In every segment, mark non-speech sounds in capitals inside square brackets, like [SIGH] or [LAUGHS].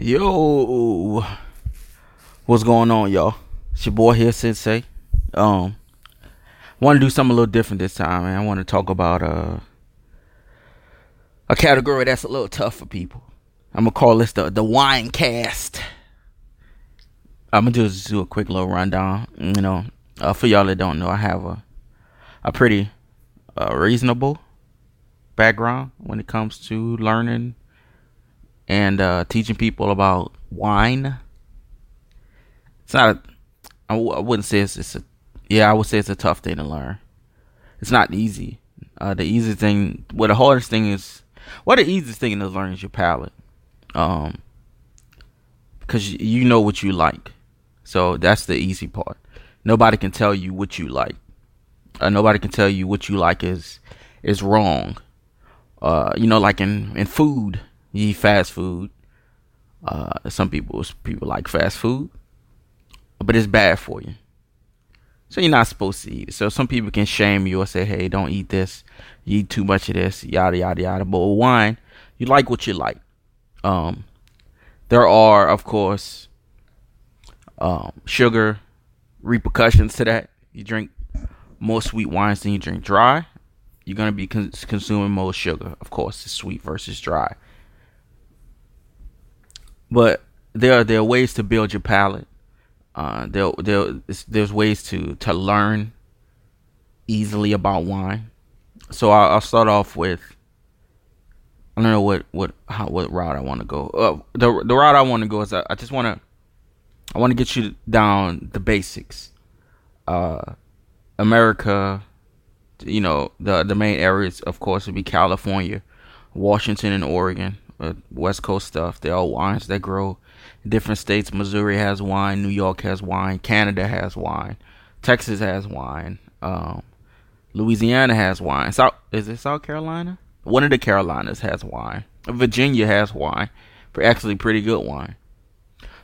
Yo, what's going on, y'all? It's your boy here, Sensei. Um, want to do something a little different this time, man. I want to talk about uh a category that's a little tough for people. I'm gonna call this the the wine cast. I'm gonna just do a quick little rundown. You know, uh, for y'all that don't know, I have a a pretty uh, reasonable background when it comes to learning and uh, teaching people about wine. It's not. A, I, w- I wouldn't say it's, it's a. Yeah, I would say it's a tough thing to learn. It's not easy. Uh, the easiest thing, well, the hardest thing is, well, the easiest thing to learn is your palate. Um, because you know what you like, so that's the easy part. Nobody can tell you what you like. Uh, nobody can tell you what you like is is wrong. Uh, you know, like in in food, you eat fast food. Uh, some people people like fast food, but it's bad for you. So you're not supposed to eat. So some people can shame you or say, "Hey, don't eat this. You eat too much of this." Yada yada yada. But wine, you like what you like. Um, there are, of course, um, sugar repercussions to that. You drink more sweet wines than you drink dry. You're gonna be con- consuming more sugar. Of course, it's sweet versus dry. But there are there are ways to build your palate. Uh, there there there's ways to to learn easily about wine. So I'll, I'll start off with I don't know what what how, what route I want to go. Uh, the the route I want to go is I, I just want to I want to get you down the basics. Uh, America, you know the the main areas of course would be California, Washington, and Oregon. Uh, West Coast stuff. They're all wines that grow different states. Missouri has wine. New York has wine. Canada has wine. Texas has wine. Um, Louisiana has wine. South is it South Carolina? One of the Carolinas has wine. Virginia has wine, actually pretty good wine.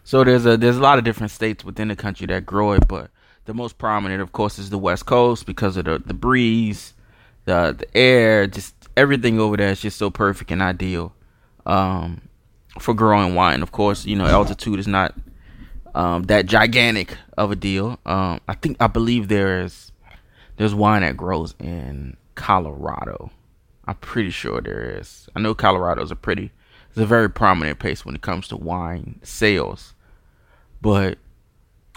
So there's a there's a lot of different states within the country that grow it, but the most prominent, of course, is the West Coast because of the the breeze, the the air, just everything over there is just so perfect and ideal um, for growing wine. Of course, you know altitude is not um, that gigantic of a deal. Um, I think I believe there's there's wine that grows in Colorado. I'm pretty sure there is. I know Colorado's a pretty it's a very prominent place when it comes to wine sales. But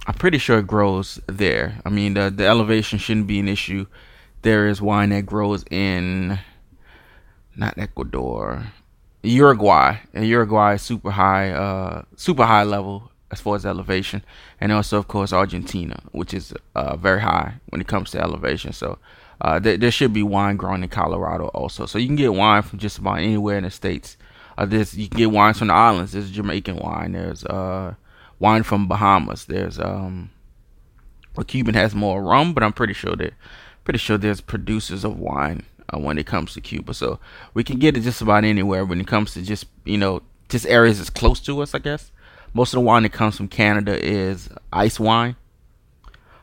I'm pretty sure it grows there. I mean the the elevation shouldn't be an issue. There is wine that grows in not Ecuador. Uruguay. And Uruguay is super high, uh, super high level as far as elevation, and also of course Argentina, which is uh, very high when it comes to elevation. So uh, there, there should be wine grown in Colorado also. So you can get wine from just about anywhere in the states. Uh, this you can get wines from the islands. There's Jamaican wine. There's uh, wine from Bahamas. There's um, well, Cuban has more rum, but I'm pretty sure that pretty sure there's producers of wine uh, when it comes to Cuba. So we can get it just about anywhere when it comes to just you know just areas that's close to us. I guess most of the wine that comes from Canada is ice wine.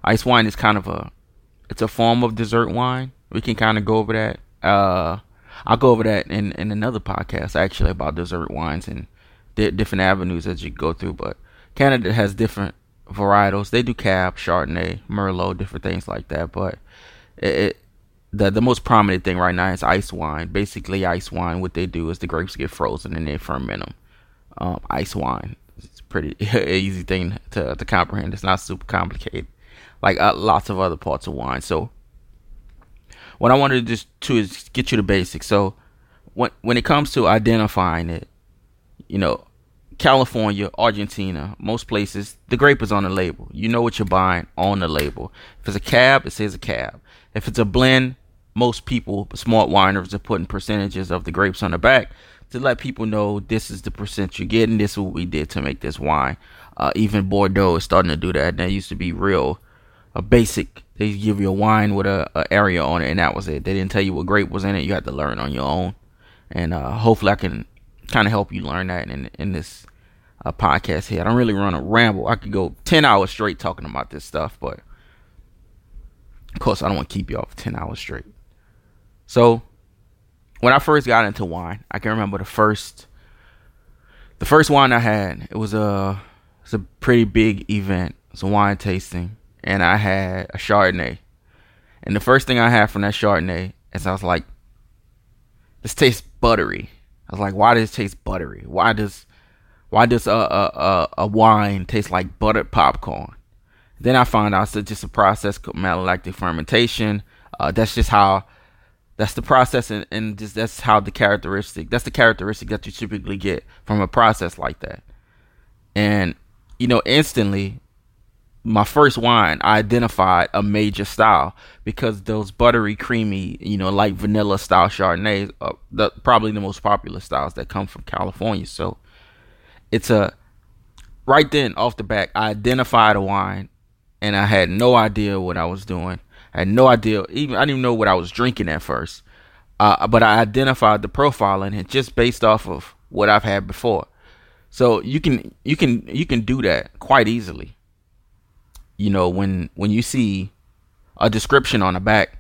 Ice wine is kind of a it's a form of dessert wine. We can kind of go over that. Uh, I'll go over that in, in another podcast actually about dessert wines and di- different avenues that you go through. But Canada has different varietals. They do Cab, Chardonnay, Merlot, different things like that. But it, it the the most prominent thing right now is ice wine. Basically, ice wine. What they do is the grapes get frozen and they ferment them. Um, ice wine. It's pretty [LAUGHS] easy thing to to comprehend. It's not super complicated, like uh, lots of other parts of wine. So, what I wanted to just to is get you the basics. So, when when it comes to identifying it, you know, California, Argentina, most places, the grape is on the label. You know what you're buying on the label. If it's a cab, it says a cab. If it's a blend, most people, smart wineries, are putting percentages of the grapes on the back to let people know this is the percent you're getting. This is what we did to make this wine. Uh, even Bordeaux is starting to do that. That used to be real, a basic. They give you a wine with a, a, area on it, and that was it. They didn't tell you what grape was in it. You had to learn on your own. And uh, hopefully, I can kind of help you learn that in in this uh, podcast here. I don't really run a ramble. I could go ten hours straight talking about this stuff, but of course, I don't want to keep you off ten hours straight. So, when I first got into wine, I can remember the first the first wine I had, it was a it's a pretty big event. It's a wine tasting, and I had a Chardonnay. And the first thing I had from that Chardonnay is I was like, this tastes buttery. I was like, why does it taste buttery? Why does why does a a, a, a wine taste like buttered popcorn? Then I found out it's just a process called malolactic fermentation. Uh, that's just how that's the process and, and just that's how the characteristic that's the characteristic that you typically get from a process like that. And you know, instantly my first wine, I identified a major style because those buttery, creamy, you know, like vanilla style Chardonnays are the, probably the most popular styles that come from California. So it's a right then off the back, I identified a wine and I had no idea what I was doing. I had no idea, even I didn't even know what I was drinking at first. Uh, but I identified the profile in it just based off of what I've had before. So you can you can you can do that quite easily. You know, when when you see a description on the back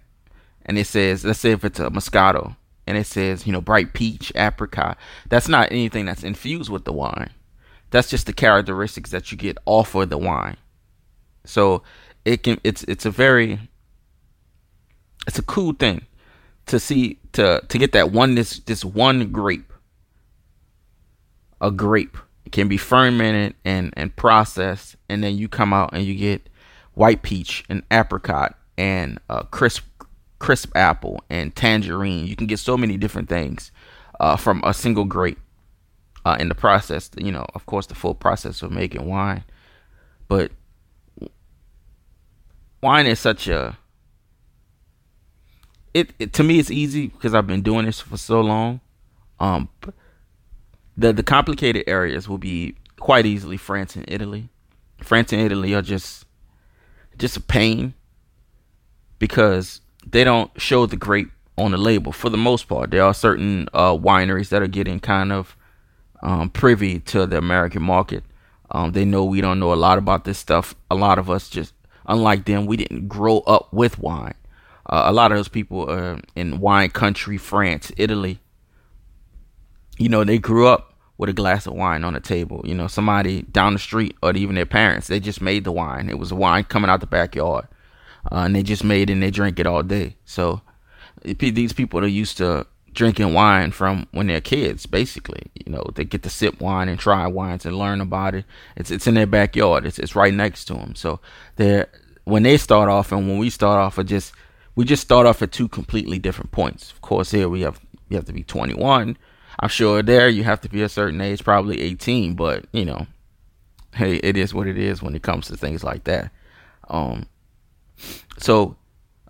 and it says, let's say if it's a Moscato and it says, you know, bright peach, apricot, that's not anything that's infused with the wine. That's just the characteristics that you get off of the wine. So it can it's it's a very it's a cool thing to see to to get that one this this one grape. A grape. It can be fermented and and processed and then you come out and you get white peach and apricot and uh, crisp crisp apple and tangerine. You can get so many different things uh, from a single grape uh, in the process you know of course the full process of making wine. But wine is such a it, it, to me it's easy because I've been doing this for so long. Um, the the complicated areas will be quite easily France and Italy. France and Italy are just just a pain because they don't show the grape on the label for the most part. There are certain uh, wineries that are getting kind of um, privy to the American market. Um, they know we don't know a lot about this stuff. A lot of us just unlike them, we didn't grow up with wine. Uh, a lot of those people are in wine country, France, Italy. You know, they grew up with a glass of wine on the table. You know, somebody down the street or even their parents, they just made the wine. It was wine coming out the backyard. Uh, and they just made it and they drink it all day. So these people are used to drinking wine from when they're kids, basically. You know, they get to sip wine and try wines and learn about it. It's it's in their backyard. It's it's right next to them. So they're when they start off and when we start off, are just we just start off at two completely different points. Of course, here we have you have to be 21. I'm sure there you have to be a certain age, probably 18. But you know, hey, it is what it is when it comes to things like that. Um, so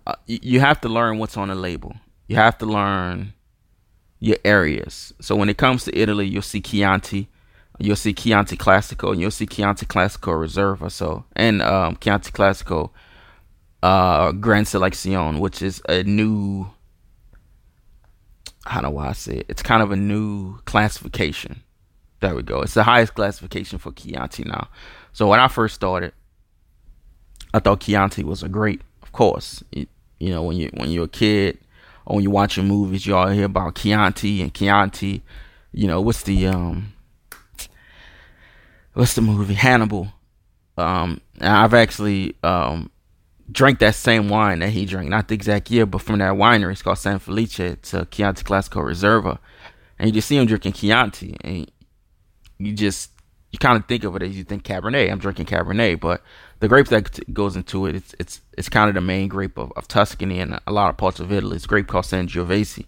uh, you have to learn what's on the label. You have to learn your areas. So when it comes to Italy, you'll see Chianti, you'll see Chianti Classico, and you'll see Chianti Classico Reserva. So and um, Chianti Classico uh, Gran Selection, which is a new. I don't know why I say it. It's kind of a new classification. There we go. It's the highest classification for Chianti now. So when I first started, I thought Chianti was a great. Of course, you know when you when you're a kid, or when you're watching movies, you all hear about Chianti and Chianti. You know, what's the um what's the movie? Hannibal. Um I've actually um drank that same wine that he drank, not the exact year, but from that winery. It's called San Felice. A Chianti Classico Reserva. And you just see him drinking Chianti and you just you kind of think of it as you think Cabernet. I'm drinking Cabernet, but the grape that goes into it, it's it's it's kind of the main grape of, of Tuscany and a lot of parts of Italy. It's a grape called Sangiovese.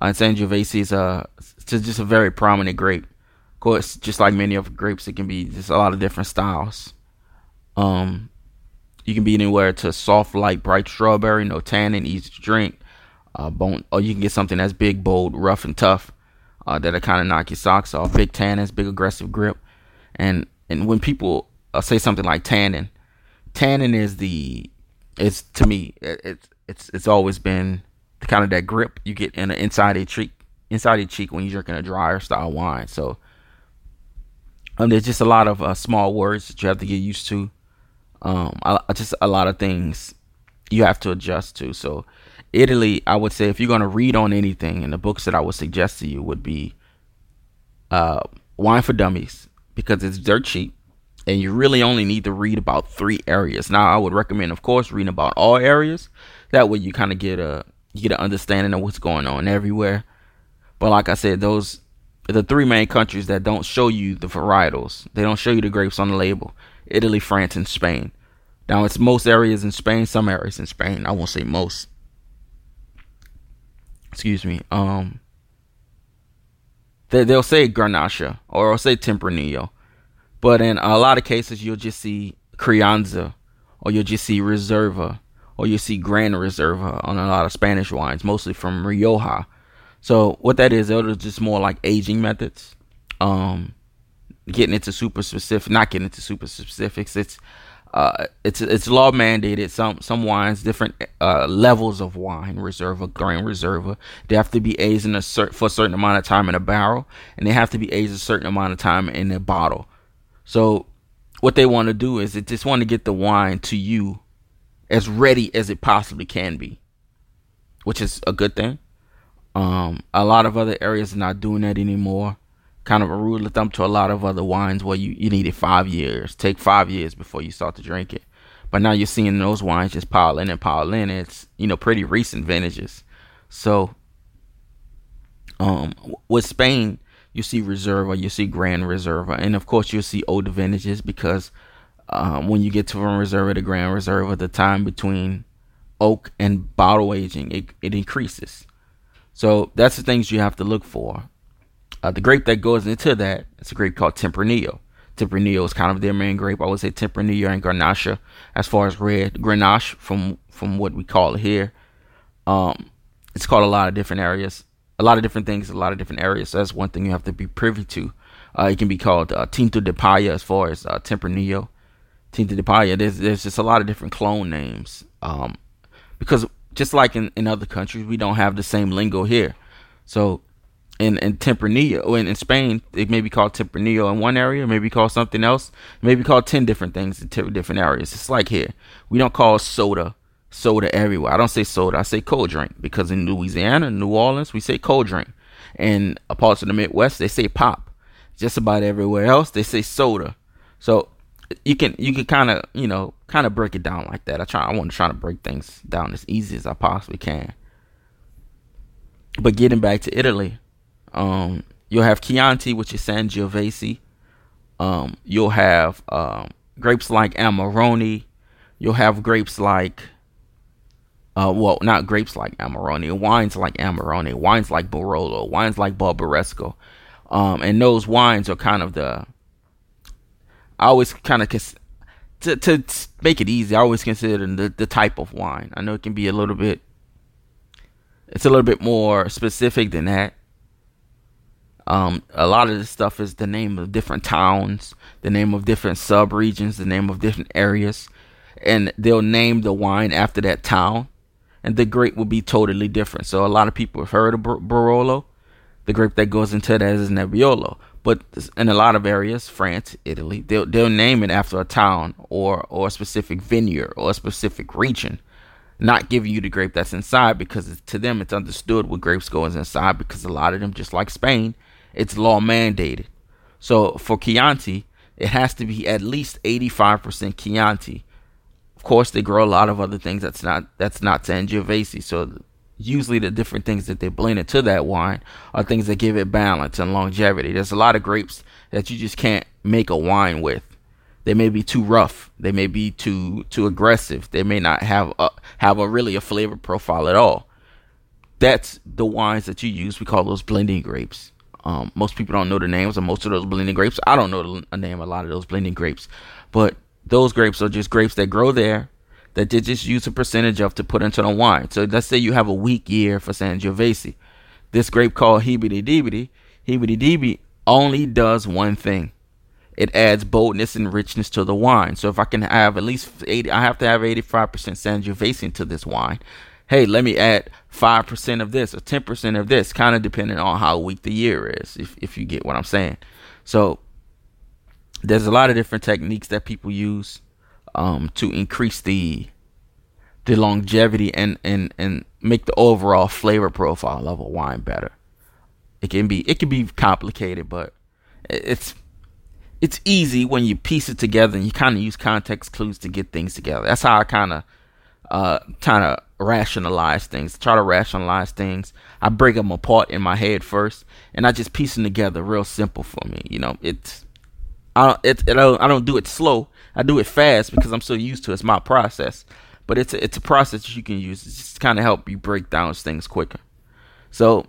Uh, and Sangiovese is a it's just a very prominent grape. Of course, just like many of grapes, it can be just a lot of different styles. Um, you can be anywhere to soft, light, bright strawberry, no tannin, easy to drink. Uh, bone, or you can get something that's big, bold, rough, and tough. Uh, that'll kind of knock your socks off. Big tannins, big aggressive grip, and and when people uh, say something like tannin, tannin is the it's to me it, it's it's it's always been the kind of that grip you get in the inside a cheek inside a cheek when you're drinking a drier style wine. So um, there's just a lot of uh, small words that you have to get used to. Um, I, just a lot of things you have to adjust to. So Italy, I would say if you're going to read on anything, and the books that I would suggest to you would be uh, Wine for Dummies because it's dirt cheap and you really only need to read about three areas. Now, I would recommend, of course, reading about all areas. That way, you kind of get a you get an understanding of what's going on everywhere. But like I said, those the three main countries that don't show you the varietals. They don't show you the grapes on the label. Italy, France, and Spain. Now it's most areas in Spain, some areas in Spain. I won't say most. Excuse me. Um they they'll say Garnacha or they'll say Tempranillo. But in a lot of cases you'll just see Crianza or you'll just see Reserva or you'll see Gran Reserva on a lot of Spanish wines, mostly from Rioja so what that is, those are just more like aging methods. Um, getting into super specific, not getting into super specifics. It's uh, it's it's law mandated. Some some wines, different uh, levels of wine, reserva, gran reserva, they have to be aged in a cert- for a certain amount of time in a barrel, and they have to be aged a certain amount of time in a bottle. So what they want to do is they just want to get the wine to you as ready as it possibly can be, which is a good thing. Um, a lot of other areas are not doing that anymore. Kind of a rule of thumb to a lot of other wines where you, you needed five years. Take five years before you start to drink it. But now you're seeing those wines just pile in and pile in. It's, you know, pretty recent vintages. So, um, with Spain, you see Reserva, you see Grand Reserva, and of course you'll see older vintages because um, when you get to from Reserva to Grand Reserva, the time between oak and bottle aging it, it increases. So that's the things you have to look for. Uh, the grape that goes into that is a grape called Tempranillo. Tempranillo is kind of their main grape. I would say Tempranillo and Garnacha as far as red. Grenache from from what we call it here. Um, it's called a lot of different areas, a lot of different things, a lot of different areas. So that's one thing you have to be privy to. Uh, it can be called uh, Tinto de Paya as far as uh, Tempranillo. Tinto de Paya. There's there's just a lot of different clone names. Um, because just like in, in other countries, we don't have the same lingo here. So in, in Tempranillo, in, in Spain, it may be called Tempranillo in one area, maybe called something else, maybe called 10 different things in different areas. It's like here. We don't call soda soda everywhere. I don't say soda, I say cold drink because in Louisiana, New Orleans, we say cold drink. And parts of the Midwest, they say pop. Just about everywhere else, they say soda. So you can you can kind of you know kind of break it down like that. I try I want to try to break things down as easy as I possibly can. But getting back to Italy, um, you'll have Chianti, which is Sangiovese. Um, you'll have um, grapes like Amarone. You'll have grapes like, uh, well, not grapes like Amarone, wines like Amarone, wines like Barolo, wines like Barbaresco. Um, and those wines are kind of the I always kind of cons- to to make it easy. I always consider the the type of wine. I know it can be a little bit. It's a little bit more specific than that. Um, a lot of this stuff is the name of different towns, the name of different sub regions, the name of different areas, and they'll name the wine after that town, and the grape will be totally different. So a lot of people have heard of Barolo. The grape that goes into that is Nebbiolo. But in a lot of areas, France, Italy, they'll they'll name it after a town or or a specific vineyard or a specific region, not giving you the grape that's inside because to them it's understood what grapes goes inside because a lot of them, just like Spain, it's law mandated. So for Chianti, it has to be at least 85% Chianti. Of course, they grow a lot of other things that's not that's not Sangiovese. So usually the different things that they blend into that wine are things that give it balance and longevity. There's a lot of grapes that you just can't make a wine with. They may be too rough. They may be too too aggressive. They may not have a, have a really a flavor profile at all. That's the wines that you use. We call those blending grapes. Um, most people don't know the names of most of those blending grapes. I don't know the name of a lot of those blending grapes, but those grapes are just grapes that grow there that they just use a percentage of to put into the wine. So let's say you have a weak year for Sangiovese. This grape called Hibidi Dibidi, Hibidi Dibidi only does one thing. It adds boldness and richness to the wine. So if I can have at least 80, I have to have 85% Sangiovese into this wine. Hey, let me add 5% of this or 10% of this, kind of depending on how weak the year is, if, if you get what I'm saying. So there's a lot of different techniques that people use um, to increase the the longevity and, and, and make the overall flavor profile of a wine better. It can be it can be complicated, but it's it's easy when you piece it together and you kind of use context clues to get things together. That's how I kind of uh kind of rationalize things. Try to rationalize things. I break them apart in my head first, and I just piece them together real simple for me. You know, it's I don't it, it I don't, I don't do it slow. I do it fast because I'm so used to it. It's my process. But it's a, it's a process that you can use. It's just kind of help you break down things quicker. So,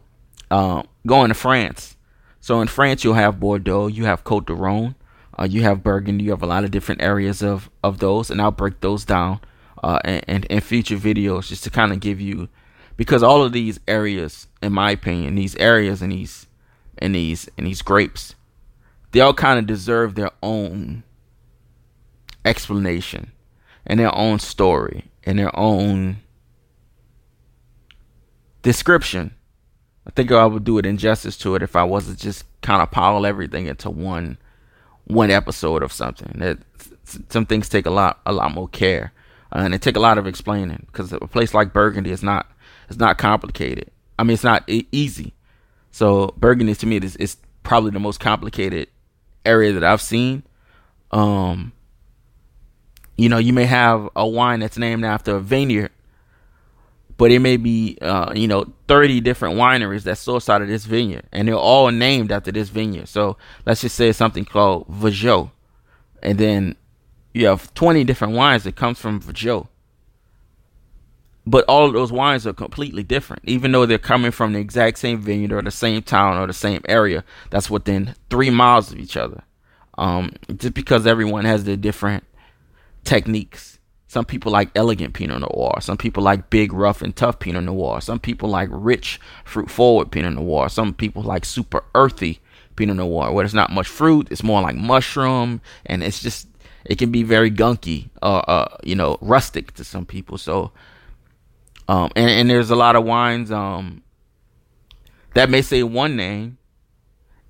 uh, going to France. So in France, you'll have Bordeaux, you have Cote de Rhone, uh, you have Burgundy. You have a lot of different areas of of those, and I'll break those down uh, and, and in future videos just to kind of give you because all of these areas, in my opinion, these areas and these and these and these grapes, they all kind of deserve their own explanation and their own story and their own description. I think I would do it injustice to it if I wasn't just kind of pile everything into one one episode of something. That some things take a lot a lot more care uh, and it take a lot of explaining because a place like Burgundy is not it's not complicated. I mean, it's not e- easy. So Burgundy to me is is probably the most complicated area that I've seen. Um, you know, you may have a wine that's named after a vineyard, but it may be uh, you know 30 different wineries that source out of this vineyard, and they're all named after this vineyard. So let's just say something called Vougeot, and then you have 20 different wines that comes from Vougeot. But all of those wines are completely different, even though they're coming from the exact same vineyard or the same town or the same area that's within three miles of each other. Um, just because everyone has their different techniques. Some people like elegant Pinot Noir. Some people like big, rough, and tough Pinot Noir. Some people like rich, fruit forward Pinot Noir. Some people like super earthy Pinot Noir, where there's not much fruit. It's more like mushroom, and it's just it can be very gunky, uh, uh, you know, rustic to some people. So, um, and, and there's a lot of wines, um, that may say one name,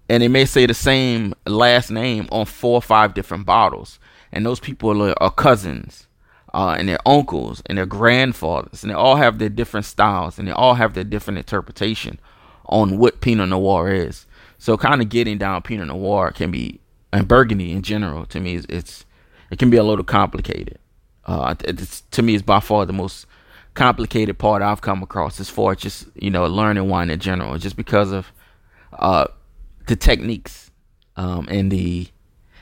and they may say the same last name on four or five different bottles, and those people are, are cousins, uh, and their uncles and their grandfathers, and they all have their different styles, and they all have their different interpretation on what Pinot Noir is. So, kind of getting down Pinot Noir can be, and Burgundy in general, to me, it's it can be a little complicated. Uh, to me, it's by far the most complicated part I've come across as far as just you know learning wine in general, just because of uh, the techniques um, and the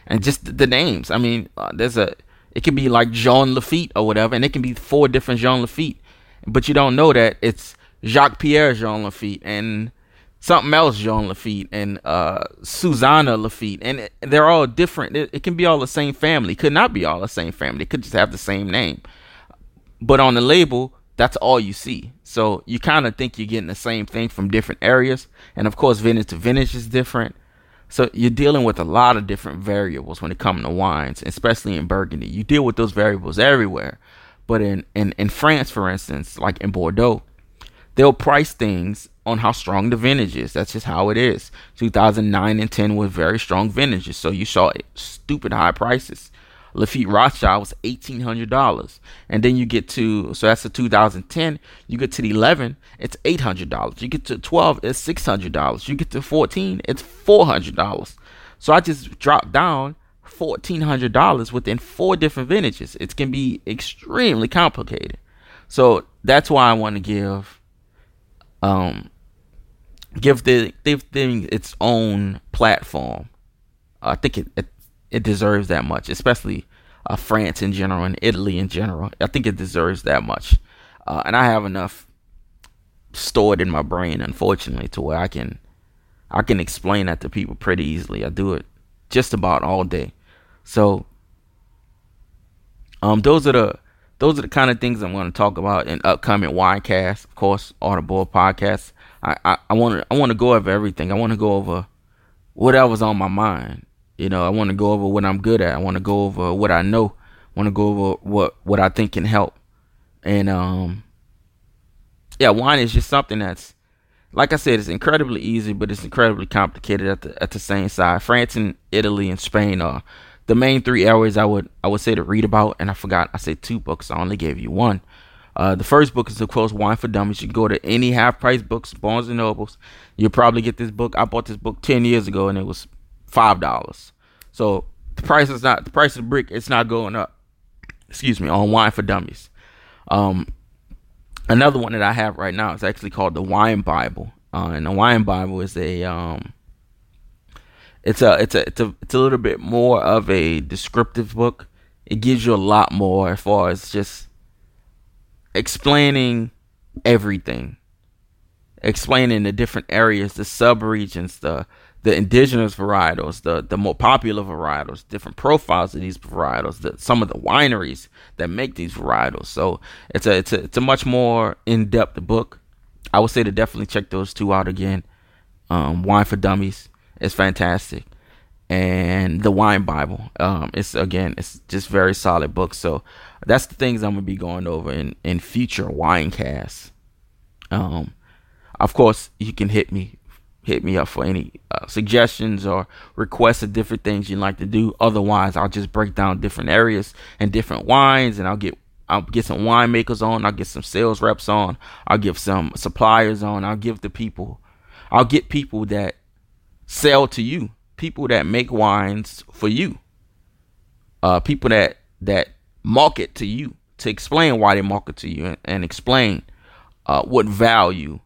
and just the names. I mean, uh, there's a it can be like Jean Lafitte or whatever, and it can be four different Jean Lafitte, but you don't know that it's Jacques Pierre Jean Lafitte and something else Jean Lafitte and uh, Susanna Lafitte, and they're all different. It, it, can be all the same family. Could not be all the same family. It could just have the same name. But on the label, that's all you see. So you kind of think you're getting the same thing from different areas, and of course, vintage to vintage is different. So you're dealing with a lot of different variables when it comes to wines, especially in Burgundy. You deal with those variables everywhere. But in, in, in France, for instance, like in Bordeaux, they'll price things on how strong the vintage is. That's just how it is. 2009 and 10 were very strong vintages, so you saw stupid high prices. Lafite Rothschild was eighteen hundred dollars, and then you get to so that's the 2010. You get to the 11, it's eight hundred dollars. You get to 12, it's six hundred dollars. You get to 14, it's four hundred dollars. So I just dropped down fourteen hundred dollars within four different vintages. It can be extremely complicated. So that's why I want to give um give the give them its own platform. I think it, it, it deserves that much, especially uh, France in general and Italy in general. I think it deserves that much, uh, and I have enough stored in my brain, unfortunately, to where I can I can explain that to people pretty easily. I do it just about all day. So, um, those are the those are the kind of things I'm going to talk about in upcoming Winecast, of course, Audible podcasts. I I want to I want to go over everything. I want to go over whatever's on my mind. You know, I want to go over what I'm good at. I want to go over what I know. I want to go over what what I think can help. And um, yeah, wine is just something that's like I said, it's incredibly easy, but it's incredibly complicated at the at the same side. France and Italy and Spain are the main three areas I would I would say to read about. And I forgot I said two books. I only gave you one. Uh, the first book is, of course, Wine for Dummies. You go to any half price books, Barnes and Nobles. You'll probably get this book. I bought this book 10 years ago and it was five dollars. So the price is not the price of the brick. It's not going up. Excuse me on wine for dummies. Um, another one that I have right now is actually called the Wine Bible. Uh, and the Wine Bible is a um, it's a it's a it's a it's a little bit more of a descriptive book. It gives you a lot more as far as just explaining everything, explaining the different areas, the subregions, the the indigenous varietals, the the more popular varietals, different profiles of these varietals, the, some of the wineries that make these varietals. So it's a it's a it's a much more in depth book. I would say to definitely check those two out again. Um, Wine for Dummies is fantastic, and the Wine Bible. Um, it's again it's just very solid book. So that's the things I'm gonna be going over in in future wine casts. Um, of course, you can hit me hit me up for any uh, suggestions or requests of different things you'd like to do. Otherwise, I'll just break down different areas and different wines, and I'll get I'll get some winemakers on. I'll get some sales reps on. I'll give some suppliers on. I'll give the people. I'll get people that sell to you, people that make wines for you, uh, people that that market to you to explain why they market to you and, and explain uh, what value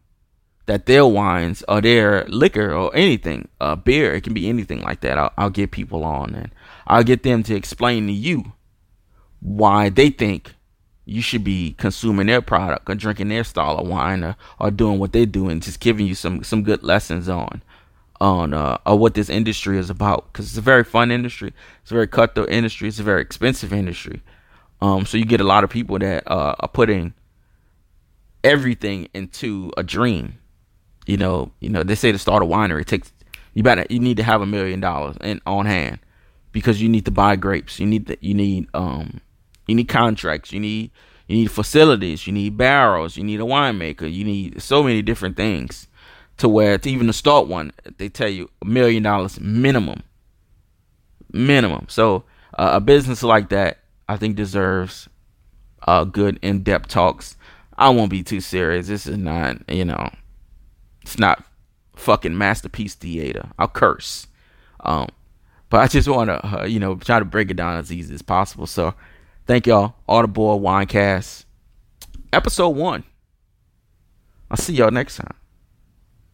that their wines or their liquor or anything, uh, beer, it can be anything like that. I'll, I'll get people on and I'll get them to explain to you why they think you should be consuming their product or drinking their style of wine or, or doing what they're doing, just giving you some some good lessons on on uh, or what this industry is about because it's a very fun industry. It's a very cutthroat industry. It's a very expensive industry. Um, so you get a lot of people that uh, are putting everything into a dream you know, you know, they say to start a winery it takes you better you need to have a million dollars in on hand because you need to buy grapes. You need the, you need um you need contracts. You need you need facilities. You need barrels. You need a winemaker. You need so many different things to where to even to start one, they tell you a million dollars minimum. Minimum. So uh, a business like that, I think deserves uh, good in depth talks. I won't be too serious. This is not, you know, it's not fucking masterpiece theater. I'll curse. Um, but I just want to, uh, you know, try to break it down as easy as possible. So, thank y'all. Audible Winecast, episode one. I'll see y'all next time.